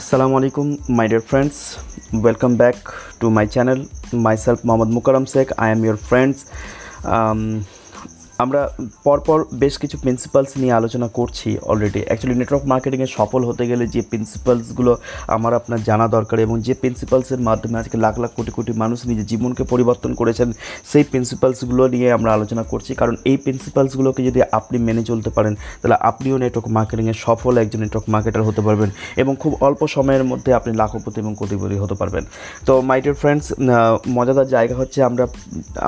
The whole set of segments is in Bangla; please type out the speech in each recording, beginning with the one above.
Assalamu alaikum, my dear friends. Welcome back to my channel. Myself, Mohammad Mukaram Sheikh. I am your friends. Um, আমরা পরপর বেশ কিছু প্রিন্সিপালস নিয়ে আলোচনা করছি অলরেডি অ্যাকচুয়ালি নেটওয়ার্ক মার্কেটিংয়ে সফল হতে গেলে যে প্রিন্সিপালসগুলো আমার আপনার জানা দরকার এবং যে প্রিন্সিপালসের মাধ্যমে আজকে লাখ লাখ কোটি কোটি মানুষ নিজের জীবনকে পরিবর্তন করেছেন, সেই প্রিন্সিপালসগুলো নিয়ে আমরা আলোচনা করছি। কারণ এই প্রিন্সিপালসগুলোকে যদি আপনি মেনে চলতে পারেন, তাহলে আপনিও নেটওয়ার্ক মার্কেটিংয়ে সফল একজন নেটওয়ার্ক মার্কেটার হতে পারবেন এবং খুব অল্প সময়ের মধ্যে আপনি লাখপতি এবং কোটিপতি হতে পারবেন। তো মাই ডিয়ার ফ্রেন্ডস মজাদার জায়গা হচ্ছে আমরা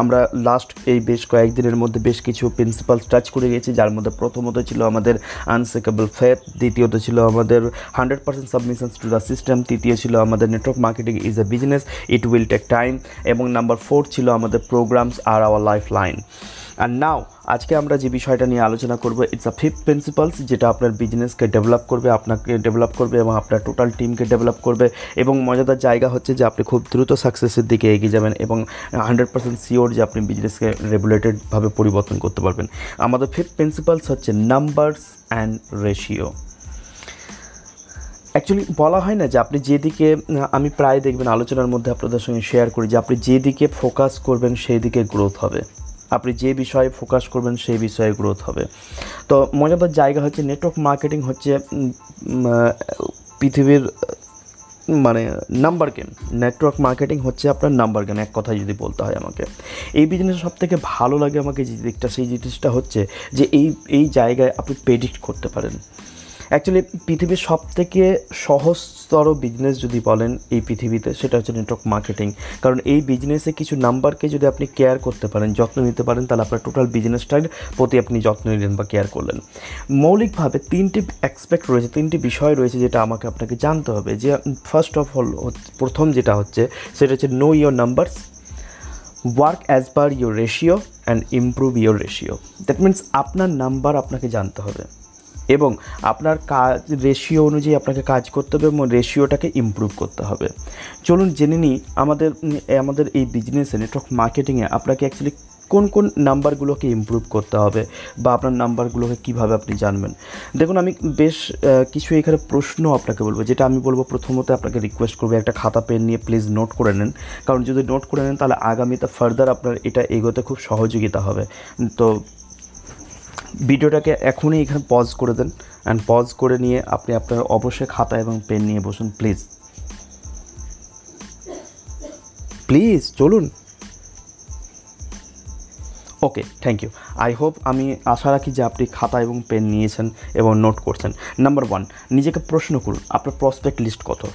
আমরা লাস্ট এই বেশ কয়েকদিনের মধ্যে বেশ কিছু প্রিন্সিপাল টাচ করে গেছি যার মধ্যে প্রথমত ছিল আমাদের আনসেকেবল ফেথ দ্বিতীয়ত ছিল আমাদের hundred percent submissions to the system তৃতীয় ছিল আমাদের network marketing is a business it will take time এবং নাম্বার ফোর ছিল আমাদের programs R our life line আর নাও আজকে আমরা যে বিষয়টা নিয়ে আলোচনা করব ইটস আ ফিফথ প্রিন্সিপালস যেটা আপনার বিজনেসকে ডেভেলপ করবে, আপনাকে ডেভেলপ করবে এবং আপনার টোটাল টিমকে ডেভেলপ করবে এবং মজাদার জায়গা হচ্ছে যে আপনি খুব দ্রুত সাকসেসের দিকে এগিয়ে যাবেন এবং হান্ড্রেড পার্সেন্ট শিওর যে আপনি বিজনেসকে রেগুলেটেডভাবে পরিবর্তন করতে পারবেন। আমাদের ফিফথ প্রিন্সিপালস হচ্ছে নাম্বারস অ্যান্ড রেশিও অ্যাকচুয়ালি বলা হয় না যে আপনি যেদিকে, আমি প্রায় দেখবেন আলোচনার মধ্যে আপনাদের সঙ্গে শেয়ার করি যে আপনি যেদিকে ফোকাস করবেন সেই দিকে গ্রোথ হবে। আপনি যে বিষয়ে ফোকাস করবেন সেই বিষয়ে গ্রোথ হবে। তো মজাদার জায়গা হচ্ছে নেটওয়ার্ক মার্কেটিং হচ্ছে পৃথিবীর মানে নাম্বার গেম নেটওয়ার্ক মার্কেটিং হচ্ছে আপনার নাম্বার গেম এক কথায় যদি বলতে হয় আমাকে। এই বিজনেস সব থেকে ভালো লাগে আমাকে যে দিকটা সেই জিনিসটা হচ্ছে যে এই এই জায়গায় আপনি প্রেডিক্ট করতে পারেন। অ্যাকচুয়ালি পৃথিবীর সব থেকে সহজতর বিজনেস যদি বলেন এই পৃথিবীতে, সেটা হচ্ছে নেটওয়ার্ক মার্কেটিং কারণ এই বিজনেসে কিছু নাম্বারকে যদি আপনি কেয়ার করতে পারেন, যত্ন নিতে পারেন, তাহলে আপনার টোটাল বিজনেসটার প্রতি আপনি যত্ন নিলেন বা কেয়ার করলেন। মৌলিকভাবে তিনটি অ্যাসপেক্ট রয়েছে, তিনটি বিষয় রয়েছে যেটা আমাকে আপনাকে জানতে হবে। যে ফার্স্ট অফ অল প্রথম যেটা হচ্ছে, সেটা হচ্ছে know your numbers work as per your ratio and improve your ratio that means আপনার নাম্বার আপনাকে জানতে হবে। এবং আপনার কাজ রেশিও অনুযায়ী আপনাকে কাজ করতে হবে এবং রেশিওটাকে ইমপ্রুভ করতে হবে। চলুন জেনে নিই আমাদের আমাদের এই বিজনেসে নেটওয়ার্ক মার্কেটিংয়ে আপনাকে অ্যাকচুয়ালি কোন কোন নাম্বারগুলোকে ইমপ্রুভ করতে হবে বা আপনার নাম্বারগুলোকে কীভাবে আপনি জানবেন। দেখুন, আমি বেশ কিছু এখানে প্রশ্ন আপনাকে বলব, যেটা আমি বলব প্রথমত আপনাকে রিকোয়েস্ট করব, একটা খাতা পেন নিয়ে প্লিজ নোট করে নেন। কারণ যদি নোট করে নেন, তাহলে আগামীতে ফার্দার আপনার এটা এগোতে খুব সহযোগিতা হবে। তো ভিডিওটাকে এখনই এখানে পজ করে দেন অ্যান্ড পজ করে নিয়ে আপনি আপনার অবশ্যই খাতা এবং পেন নিয়ে বসুন প্লিজ প্লিজ চলুন। Okay thank you I hope আমি আশা রাখি যে আপনি খাতা এবং পেন নিয়েছেন এবং নোট করছেন। নাম্বার ওয়ান নিজেকে প্রশ্ন করুন, আপনার প্রসপেক্ট লিস্ট কত?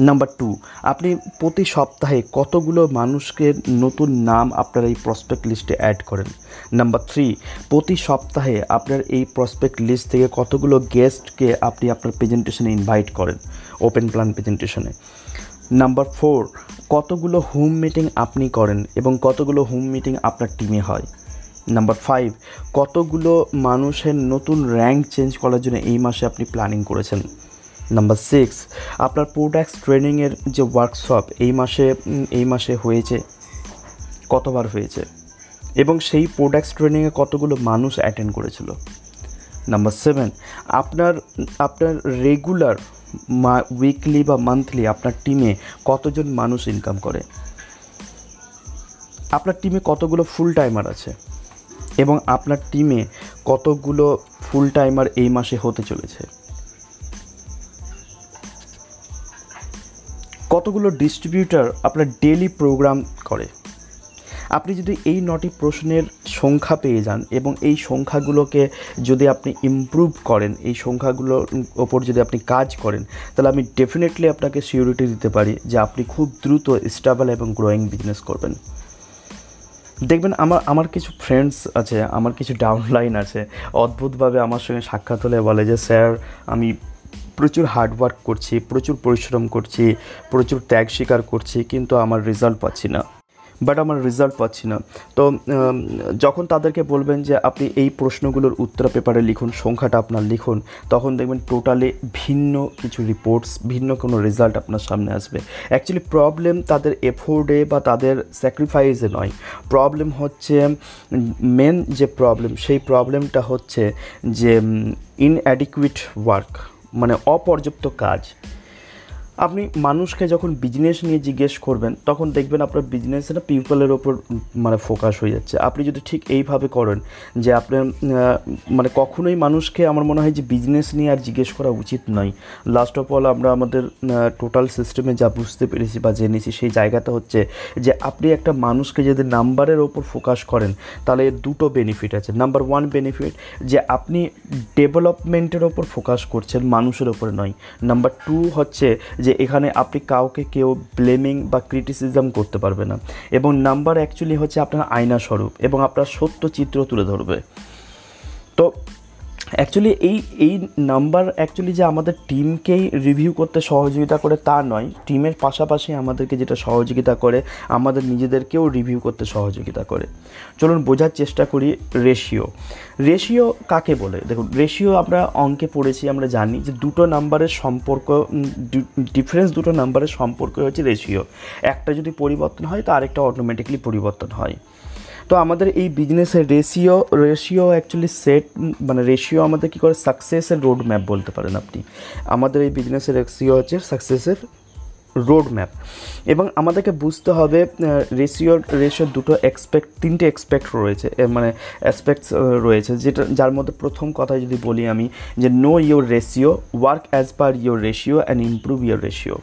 নাম্বার টু আপনি প্রতি সপ্তাহে কতগুলো মানুষকে নতুন নাম আপনার এই প্রসপেক্ট লিস্টে অ্যাড করেন? নাম্বার থ্রি প্রতি সপ্তাহে আপনার এই প্রসপেক্ট লিস্ট থেকে কতগুলো গেস্টকে আপনি আপনার প্রেজেন্টেশনে ইনভাইট করেন? ওপেন প্ল্যান প্রেজেন্টেশনে নাম্বার ফোর কতগুলো হোম মিটিং আপনি করেন এবং কতগুলো হোম মিটিং আপনার টিমে হয়? নাম্বার ফাইভ কতগুলো মানুষের নতুন র্যাঙ্ক চেঞ্জ করার জন্য এই মাসে আপনি প্ল্যানিং করেছেন? নাম্বার সিক্স আপনার প্রোডাক্টস ট্রেনিংয়ের যে ওয়ার্কশপ এই মাসে এই মাসে হয়েছে, কতবার হয়েছে? এবং সেই প্রোডাক্টস ট্রেনিংয়ে কতগুলো মানুষ অ্যাটেন্ড করেছিল? নাম্বার সেভেন আপনার আপনার রেগুলার মা উইকলি বা মান্থলি আপনার টিমে কতজন মানুষ ইনকাম করে? আপনার টিমে কতগুলো ফুল টাইমার আছে? এবং আপনার টিমে কতগুলো ফুল টাইমার এই মাসে হতে চলেছে? কতগুলো ডিস্ট্রিবিউটার আপনার ডেলি প্রোগ্রাম করে? আপনি যদি এই নটি প্রশ্নের সংখ্যা পেয়ে যান এবং এই সংখ্যাগুলোকে যদি আপনি ইমপ্রুভ করেন, এই সংখ্যাগুলোর ওপর যদি আপনি কাজ করেন, তাহলে আমি ডেফিনেটলি আপনাকে সিউরিটি দিতে পারি যে আপনি খুব দ্রুত স্টেবল এবং গ্রোয়িং বিজনেস করবেন। দেখবেন আমার আমার কিছু ফ্রেন্ডস আছে, আমার কিছু ডাউনলাইন আছে। অদ্ভুতভাবে আমার সঙ্গে সাক্ষাৎ হলে বলে যে স্যার আমি প্রচুর হার্ডওয়ার্ক করছি, প্রচুর পরিশ্রম করছি, প্রচুর ত্যাগ স্বীকার করছি, কিন্তু আমার রেজাল্ট পাচ্ছি না। বাট আমার রেজাল্ট পাচ্ছি না। তো যখন তাদেরকে বলবেন যে, আপনি এই প্রশ্নগুলোর উত্তর পেপারে লিখুন, সংখ্যাটা আপনার লিখুন, তখন দেখবেন টোটালি ভিন্ন কিছু রিপোর্টস ভিন্ন কোনো রেজাল্ট আপনার সামনে আসবে। অ্যাকচুয়ালি প্রবলেম তাদের এফোর্ডে বা তাদের স্যাক্রিফাইসে নয়। প্রবলেম হচ্ছে মেন যে প্রবলেম সেই প্রবলেমটা হচ্ছে যে ইনঅ্যাডিকুইট ওয়ার্ক মানে অপর্যাপ্ত কাজ। আপনি মানুষকে যখন বিজনেস নিয়ে জিজ্ঞেস করবেন, তখন দেখবেন আপনার বিজনেসের পিপলের ওপর মানে ফোকাস হয়ে যাচ্ছে। আপনি যদি ঠিক এইভাবে করেন যে আপনার মানে কখনোই মানুষকে আমার মনে হয় যে বিজনেস নিয়ে আর জিজ্ঞেস করা উচিত নয়। লাস্ট অফ অল আমরা আমাদের টোটাল সিস্টেমে যা বুঝতে পেরেছি বা জেনেছি সেই জায়গাটা হচ্ছে যে আপনি একটা মানুষকে যদি নাম্বারের ওপর ফোকাস করেন, তাহলে এর দুটো বেনিফিট আছে। নাম্বার ওয়ান বেনিফিট যে আপনি ডেভেলপমেন্টের ওপর ফোকাস করছেন মানুষের ওপরে নয়। নাম্বার টু হচ্ছে যে যে এখানে আপনি কাউকে কেউ ব্লেমিং বা ক্রিটিসিজম করতে পারবে না। এবং নাম্বার অ্যাকচুয়ালি হচ্ছে আপনার আয়না স্বরূপ এবং আপনার সত্য চিত্র তুলে ধরবে। তো অ্যাকচুয়ালি এই এই নাম্বার অ্যাকচুয়ালি যে আমাদের টিমকেই রিভিউ করতে সহযোগিতা করে তা নয়। টিমের পাশাপাশি আমাদেরকে যেটা সহযোগিতা করে, আমাদের নিজেদেরকেও রিভিউ করতে সহযোগিতা করে। চলুন বোঝার চেষ্টা করি রেশিও রেশিও কাকে বলে? দেখুন রেশিও আমরা অঙ্কে পড়েছি, আমরা জানি যে দুটো নাম্বারের সম্পর্ক ডিফারেন্স দুটো নাম্বারের সম্পর্ক হচ্ছে রেশিও একটা যদি পরিবর্তন হয়, তো আরেকটা অটোমেটিকলি পরিবর্তন হয়। তো আমাদের এই বিজনেসের রেশিও রেশিও অ্যাকচুয়ালি সেট মানে রেশিও আমাদের কী করে? সাকসেসের রোড ম্যাপ বলতে পারেন আপনি। আমাদের এই বিজনেসের রেশিও হচ্ছে সাকসেসের রোড ম্যাপ এবং আমাদেরকে বুঝতে হবে রেশিও রেশিওর দুটো এক্সপেক্ট তিনটে এক্সপেক্ট রয়েছে মানে অ্যাসপেক্টস রয়েছে, যেটা, যার মধ্যে প্রথম কথা যদি বলি আমি, যে know your ratio work as per your ratio and improve your ratio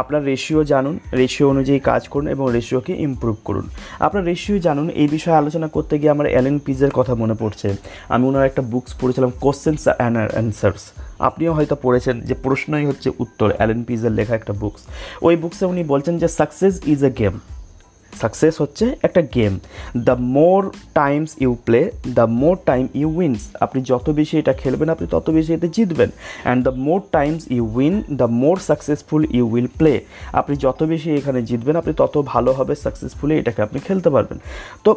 আপনার রেশিও জানুন রেশিও অনুযায়ী কাজ করুন এবং রেশিওকে ইমপ্রুভ করুন। আপনার রেশিও জানুন, এই বিষয়ে আলোচনা করতে গিয়ে আমার অ্যালেন পিজের কথা মনে পড়ছে। আমি ওনার একটা বুকস পড়েছিলাম কোশ্চেন্স অ্যান্ড অ্যান্সার্স আপনিও হয়তো পড়েছেন যে প্রশ্নই হচ্ছে উত্তর। অ্যালেন পিজের লেখা একটা বুকস ওই বুকসে উনি বলছেন যে success is a game success হচ্ছে একটা game the more times you play the more time you wins আপনি যত বেশি এটা খেলবেন, আপনি তত বেশি এতে জিতবেন। And the more times you win the more successful you will play আপনি যত বেশি এখানে জিতবেন, আপনি তত ভালোভাবে সাকসেসফুলি এটাকে আপনি খেলতে পারবেন। তো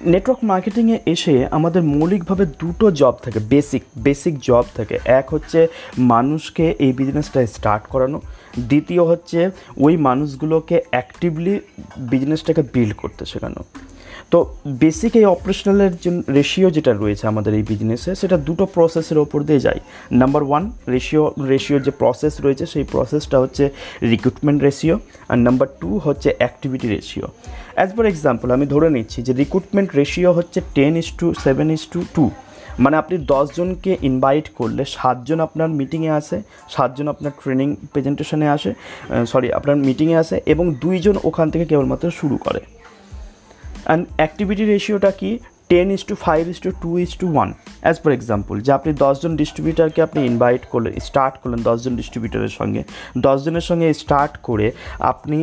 নেটওয়ার্ক মার্কেটিংয়ে এসে আমাদের মৌলিকভাবে দুটো জব থাকে বেসিক বেসিক জব থাকে। এক হচ্ছে মানুষকে এই বিজনেসটা স্টার্ট করানো, দ্বিতীয় হচ্ছে ওই মানুষগুলোকে অ্যাক্টিভলি বিজনেসটাকে বিল্ড করতে শেখানো। তো বেসিক এই অপারেশনালের যে রেশিও যেটা রয়েছে আমাদের এই বিজনেসে সেটা দুটো প্রসেসের ওপর দিয়ে যায়। নাম্বার ওয়ান রেশিও রেশিওর যে প্রসেস রয়েছে, সেই প্রসেসটা হচ্ছে রিক্রুটমেন্ট রেশিও আর নাম্বার টু হচ্ছে activity ratio as for example আমি ধরে নিচ্ছি যে রিক্রুটমেন্ট রেশিও হচ্ছে ten is to seven is to two মানে আপনি দশজনকে ইনভাইট করলে সাতজন আপনার মিটিংয়ে আসে সাতজন আপনার ট্রেনিং প্রেজেন্টেশনে আসে সরি আপনার মিটিংয়ে আসে এবং দুইজন ওখান থেকে কেবলমাত্র শুরু করে। অ্যান্ড অ্যাক্টিভিটি রেশিওটা কি? Ten is to five is to two is to one as for example যে আপনি দশজন ডিস্ট্রিবিউটারকে আপনি ইনভাইট করলেন স্টার্ট করলেন দশজন ডিস্ট্রিবিউটারের সঙ্গে দশজনের সঙ্গে স্টার্ট করে আপনি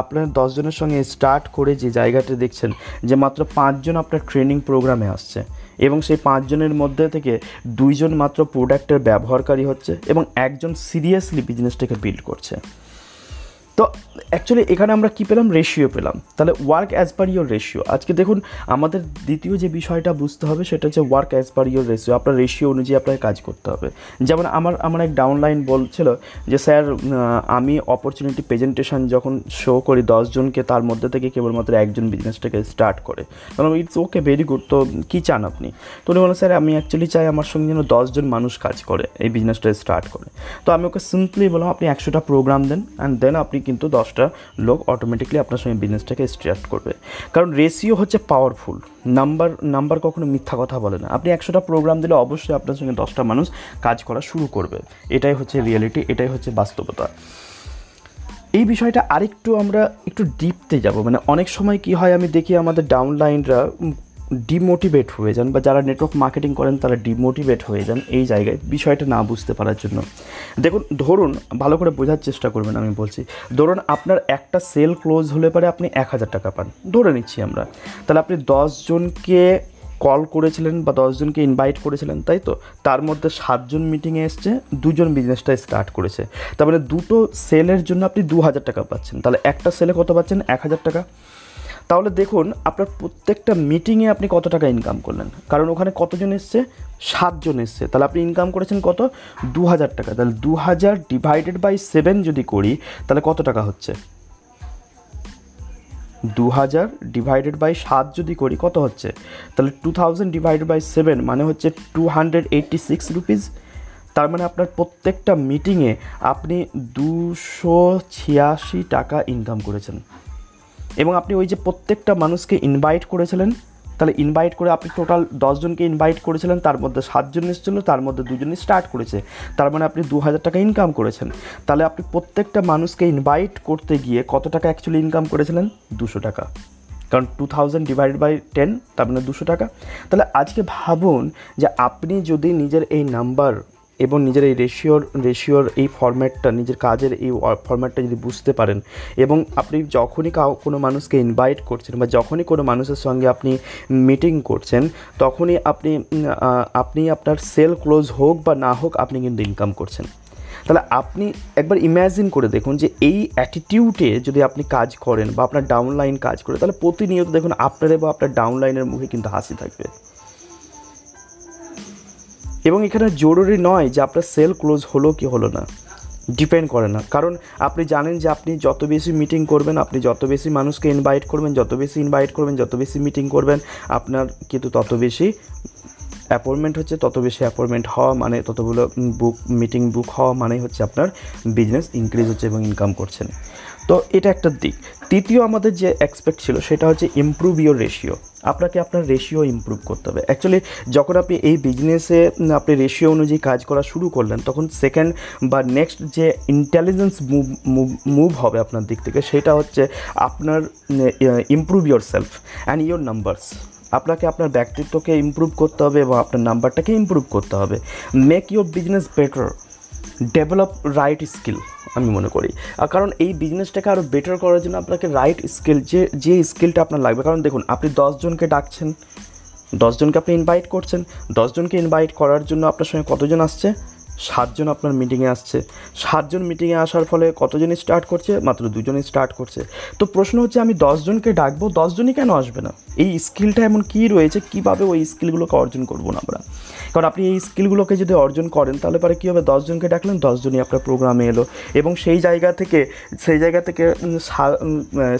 আপনার দশজনের সঙ্গে স্টার্ট করে যে জায়গাটা দেখছেন, যে মাত্র পাঁচজন আপনার ট্রেনিং প্রোগ্রামে আসছে, এবং সেই পাঁচজনের মধ্যে থেকে দুইজন মাত্র প্রোডাক্টের ব্যবহারকারী হচ্ছে, এবং একজন সিরিয়াসলি বিজনেসটাকে বিল্ড করছে। তো অ্যাকচুয়ালি এখানে আমরা কী পেলাম? রেশিও পেলাম। তাহলে work as per your ratio আজকে দেখুন, আমাদের দ্বিতীয় যে বিষয়টা বুঝতে হবে, সেটা হচ্ছে work as per your ratio আপনার রেশিও অনুযায়ী আপনাকে কাজ করতে হবে। যেমন আমার আমার এক ডাউনলাইন বলছিল যে, স্যার আমি অপরচুনিটি প্রেজেন্টেশন যখন শো করি দশজনকে তার মধ্যে থেকে কেবলমাত্র একজন বিজনেসটাকে স্টার্ট করে। কারণ ইটস ওকে ভেরি গুড তো কী চান আপনি? তো উনি বলেন স্যার, আমি অ্যাকচুয়ালি চাই আমার সঙ্গে যেন দশজন মানুষ কাজ করে, এই বিজনেসটা স্টার্ট করে। তো আমি ওকে সিম্পলি বললাম, আপনি একশোটা প্রোগ্রাম দেন অ্যান্ড দেন আপনি কিন্তু দশটা লোক অটোমেটিকলি আপনার সঙ্গে বিজনেসটাকে স্টার্ট করবে। কারণ রেশিও হচ্ছে পাওয়ারফুল নাম্বার নাম্বার কখনো মিথ্যা কথা বলে না। আপনি একশোটা প্রোগ্রাম দিলে অবশ্যই আপনার সঙ্গে দশটা মানুষ কাজ করা শুরু করবে। এটাই হচ্ছে রিয়েলিটি এটাই হচ্ছে বাস্তবতা। এই বিষয়টা আরেকটু আমরা একটু ডিপতে যাব। মানে অনেক সময় কি হয়, আমি দেখি আমাদের ডাউনলাইনরা ডিমোটিভেট হয়ে যান বা যারা নেটওয়ার্ক মার্কেটিং করেন তারা ডিমোটিভেট হয়ে যান এই জায়গায় বিষয়টা না বুঝতে পারার জন্য। দেখুন, ধরুন, ভালো করে বোঝার চেষ্টা করবেন আমি বলছি। ধরুন, আপনার একটা সেল ক্লোজ হলে পরে আপনি এক হাজার টাকা পান। ধরে নিচ্ছি আমরা। তাহলে আপনি দশজনকে কল করেছিলেন বা দশজনকে ইনভাইট করেছিলেন, তাই তো? তার মধ্যে সাতজন মিটিংয়ে এসছে, দুজন বিজনেসটা স্টার্ট করেছে। তার মানে দুটো সেলের জন্য আপনি দু হাজার টাকা পাচ্ছেন। তাহলে একটা সেলে কত পাচ্ছেন? এক হাজার টাকা। তাহলে দেখুন, আপনার প্রত্যেকটা মিটিংয়ে আপনি কত টাকা ইনকাম করলেন? কারণ ওখানে কতজন এসছে? সাতজন এসছে। তাহলে আপনি ইনকাম করেছেন কত? দু হাজার টাকা। তাহলে দু হাজার ডিভাইডেড বাই সেভেন যদি করি, তাহলে কত টাকা হচ্ছে? দু হাজার ডিভাইডেড বাই সাত যদি করি, কত হচ্ছে? তাহলে two thousand divided by seven মানে হচ্ছে two hundred eighty six rupees তার মানে আপনার প্রত্যেকটা মিটিংয়ে আপনি দুশো ছিয়াশি টাকা ইনকাম করেছেন। এবং আপনি ওই যে প্রত্যেকটা মানুষকে ইনভাইট করেছিলেন, তাহলে ইনভাইট করে আপনি টোটাল দশজনকে ইনভাইট করেছিলেন, তার মধ্যে সাতজন এসেছিল, তার মধ্যে দুজনই স্টার্ট করেছে। তার মানে আপনি দু হাজার টাকা ইনকাম করেছেন। তাহলে আপনি প্রত্যেকটা মানুষকে ইনভাইট করতে গিয়ে কত টাকা অ্যাকচুয়ালি ইনকাম করেছিলেন? দুশো টাকা। কারণ two thousand divide by ten তার মানে দুশো টাকা। তাহলে আজকে ভাবুন যে আপনি যদি নিজের এই নাম্বার এবং নিজের এই রেশিওর রেশিওর এই ফরম্যাটটা নিজের কাজের এই ফরম্যাটটা যদি বুঝতে পারেন এবং আপনি যখনই কাউ, কোনো মানুষকে ইনভাইট করছেন বা যখনই কোনো মানুষের সঙ্গে আপনি মিটিং করছেন, তখনই আপনি আপনি আপনার সেল ক্লোজ হোক বা না হোক আপনি কিন্তু ইনকাম করছেন। তাহলে আপনি একবার ইম্যাজিন করে দেখুন যে এই অ্যাটিটিউডে যদি আপনি কাজ করেন বা আপনার ডাউনলাইন কাজ করে, তাহলে প্রতিনিয়ত দেখুন আপনার বা আপনার ডাউনলাইনের মুখে কিন্তু হাসি থাকবে। এবং এখানে জরুরি নয় যে আপনার সেল ক্লোজ হলো কি হলো না। ডিপেন্ড করে না। কারণ আপনি জানেন যে আপনি যত বেশি মিটিং করবেন, আপনি যত বেশি মানুষকে ইনভাইট করবেন, যত বেশি ইনভাইট করবেন, যত বেশি মিটিং করবেন, আপনার কিন্তু তত বেশি অ্যাপয়েন্টমেন্ট হচ্ছে, তত বেশি অ্যাপয়েন্টমেন্ট হওয়া মানে ততগুলো বুক মিটিং বুক হওয়া মানেই হচ্ছে আপনার বিজনেস ইনক্রিজ হচ্ছে এবং ইনকাম করছেন। তো এটা একটা দিক। তৃতীয় আমাদের যে এক্সপেক্ট ছিল সেটা হচ্ছে ইমপ্রুভ ইউর রেশিও আপনাকে আপনার রেশিও ইমপ্রুভ করতে হবে। অ্যাকচুয়ালি যখন আপনি এই বিজনেসে আপনি রেশিও অনুযায়ী কাজ করা শুরু করলেন, তখন সেকেন্ড বা নেক্সট যে ইন্টেলিজেন্স মুভ মুভ হবে আপনার দিক থেকে, সেটা হচ্ছে আপনার improve your self and your numbers আপনাকে আপনার ব্যক্তিত্বকে ইমপ্রুভ করতে হবে এবং আপনার নাম্বারটাকে ইমপ্রুভ করতে হবে। Make your business better develop right skill আমি মনে করি। কারণ এই বিজনেসটাকে আরও বেটার করার জন্য আপনাকে রাইট স্কিল যে যে স্কিলটা আপনার লাগবে। কারণ দেখুন, আপনি দশজনকে ডাকছেন দশজনকে আপনি ইনভাইট করছেন দশজনকে ইনভাইট করার জন্য আপনার সঙ্গে কতজন আসছে? সাতজন আপনার মিটিংয়ে আসছে। সাতজন মিটিংয়ে আসার ফলে কতজনই স্টার্ট করছে? মাত্র দুজনই স্টার্ট করছে। তো প্রশ্ন হচ্ছে, আমি দশজনকে ডাকবো, দশজনই কেন আসবে না? এই স্কিলটা এমন কী রয়েছে? কীভাবে ওই স্কিলগুলোকে অর্জন করব না আমরা? কারণ আপনি এই স্কিলগুলোকে যদি অর্জন করেন, তাহলে পরে কী হবে? দশজনকে ডাকলেন, দশজনই আপনার প্রোগ্রামে এলো। এবং সেই জায়গা থেকে, সেই জায়গা থেকে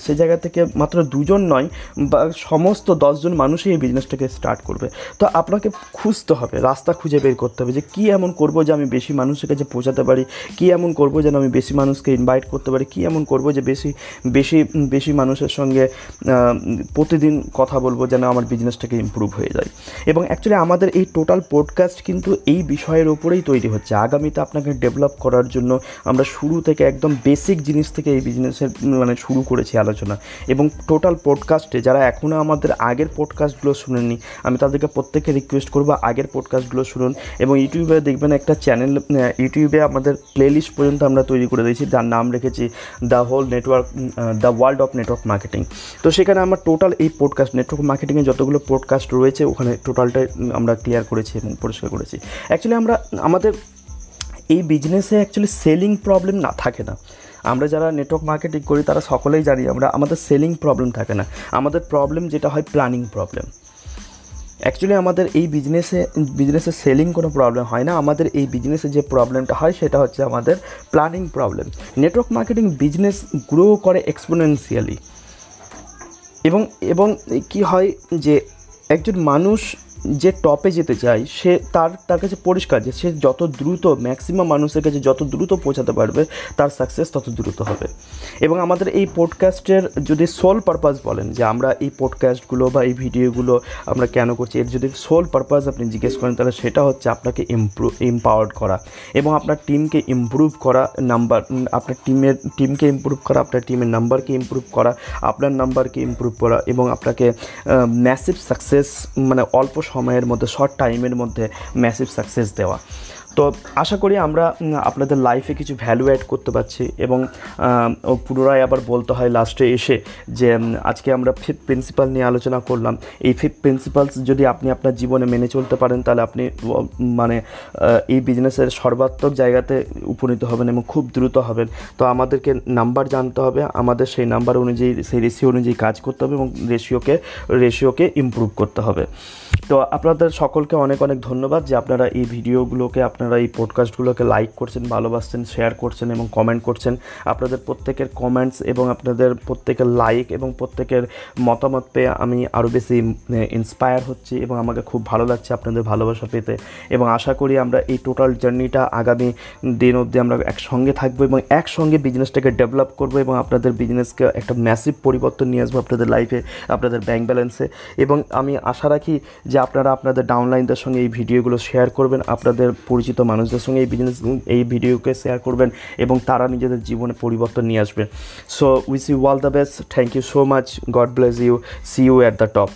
সেই জায়গা থেকে মাত্র দুজন নয়, বা সমস্ত দশজন মানুষই এই বিজনেসটাকে স্টার্ট করবে। তো আপনাকে খুঁজতে হবে, রাস্তা খুঁজে বের করতে হবে যে কী এমন করব যে আমি বেশি মানুষের কাছে পৌঁছাতে পারি? কী এমন করব যেন আমি বেশি মানুষকে ইনভাইট করতে পারি? কী এমন করব যে বেশি বেশি বেশি মানুষের সঙ্গে প্রতিদিন কথা বলব যেন আমার বিজনেসটাকে ইমপ্রুভ হয়ে যায়? এবং অ্যাকচুয়ালি আমাদের এই টোটাল পডকাস্ট কিন্তু এই বিষয়ের ওপরেই তৈরি হচ্ছে। আগামীতে আপনাকে ডেভেলপ করার জন্য আমরা শুরু থেকে একদম বেসিক জিনিস থেকে এই বিজনেসের মানে শুরু করেছি আলোচনা। এবং টোটাল পডকাস্টে যারা এখনও আমাদের আগের পডকাস্টগুলো শুনেননি, আমি তাদেরকে প্রত্যেককে রিকোয়েস্ট করব আগের পডকাস্টগুলো শুনুন। এবং ইউটিউবে দেখবেন একটা চ্যানেল ইউটিউবে আমাদের প্লেলিস্ট পর্যন্ত আমরা তৈরি করে দিয়েছি, যার নাম রেখেছি the whole network the world of network marketing তো সেখানে আমরা টোটাল এই পডকাস্ট নেটওয়ার্ক মার্কেটিংয়ে যতগুলো পডকাস্ট রয়েছে, ওখানে টোটালটাই আমরা ক্লিয়ার করেছি এবং পরিষ্কার করেছি। অ্যাকচুয়ালি আমরা, আমাদের এই বিজনেসে অ্যাকচুয়ালি সেলিং প্রবলেম না, থাকে না। আমরা যারা নেটওয়ার্ক মার্কেটিং করি, তারা সকলেই জানি আমরা, আমাদের সেলিং প্রবলেম থাকে না। আমাদের প্রবলেম যেটা হয় প্ল্যানিং প্রবলেম অ্যাকচুয়ালি আমাদের এই বিজনেসে বিজনেসে সেলিং কোনো প্রবলেম হয় না। আমাদের এই বিজনেসে যে প্রবলেমটা হয়, সেটা হচ্ছে আমাদের planning problem network marketing business grow করে এক্সপোনেন্সিয়ালি এবং এবং কি হয় যে, একজন মানুষ যে টপে যেতে চায় সে তার তার কাছে পরিষ্কার যে সে যত দ্রুত ম্যাক্সিমাম মানুষের কাছে যত দ্রুত পৌঁছাতে পারবে, তার সাকসেস তত দ্রুত হবে। এবং আমাদের এই পডকাস্টের যদি সোল পারপাস বলেন, যে আমরা এই পডকাস্টগুলো বা এই ভিডিওগুলো আমরা কেন করছি, এর যদি সোল পারপাস আপনি জিজ্ঞেস করেন, তাহলে সেটা হচ্ছে আপনাকে ইমপ্রুভ এম্পাওয়ার্ড করা এবং আপনার টিমকে ইমপ্রুভ করা নাম্বার আপনার টিমের টিমকে ইমপ্রুভ করা, আপনার টিমের নাম্বারকে ইমপ্রুভ করা, আপনার নাম্বারকে ইমপ্রুভ করা এবং আপনাকে ম্যাসিভ সাকসেস মানে অল্প সময়ের মধ্যে শর্ট টাইমের মধ্যে ম্যাসিভ সাকসেস দেওয়া। তো আশা করি আমরা আপনাদের লাইফে কিছু ভ্যালু অ্যাড করতে পারছি এবং পুনরায় আবার বলতে হয় লাস্টে এসে যে আজকে আমরা ফিফথ প্রিন্সিপাল নিয়ে আলোচনা করলাম। এই ফিফথ প্রিন্সিপালস যদি আপনি আপনার জীবনে মেনে চলতে পারেন, তাহলে আপনি মানে এই বিজনেসের সর্বাত্মক জায়গাতে উপনীত হবেন এবং খুব দ্রুত হবেন। তো আমাদেরকে নাম্বার জানতে হবে। আমাদের সেই নাম্বার অনুযায়ী, সেই রেশিও অনুযায়ী কাজ করতে হবে এবং রেশিওকে রেশিওকে ইমপ্রুভ করতে হবে। তো আপনাদের সকলকে অনেক অনেক ধন্যবাদ যে আপনারা এই ভিডিওগুলোকে, আপনারা এই পডকাস্টগুলোকে লাইক করছেন, ভালোবাসছেন শেয়ার করছেন এবং কমেন্ট করছেন। আপনাদের প্রত্যেকের কমেন্টস এবং আপনাদের প্রত্যেকের লাইক এবং প্রত্যেকের মতামত পেয়ে আমি আরও বেশি ইন্সপায়ার হচ্ছি এবং আমাকে খুব ভালো লাগছে আপনাদের ভালোবাসা পেতে। এবং আশা করি আমরা এই টোটাল জার্নিটা আগামী দিন অবধি আমরা একসঙ্গে থাকব এবং একসঙ্গে বিজনেসটাকে ডেভেলপ করব এবং আপনাদের বিজনেসকে একটা ম্যাসিভ পরিবর্তন নিয়ে আসব আপনাদের লাইফে আপনাদের ব্যাংক ব্যালেন্সে এবং আমি আশা রাখি যে আপনারা আপনাদের ডাউনলাইনদের সঙ্গে এই ভিডিওগুলো শেয়ার করবেন, আপনাদের পরিচিত মানুষদের সঙ্গে এই বিজনেস এই ভিডিওকে শেয়ার করবেন এবং তারা নিজেদের জীবনে পরিবর্তন নিয়ে আসবে। So wish you all the best thank you so much God bless you see you at the top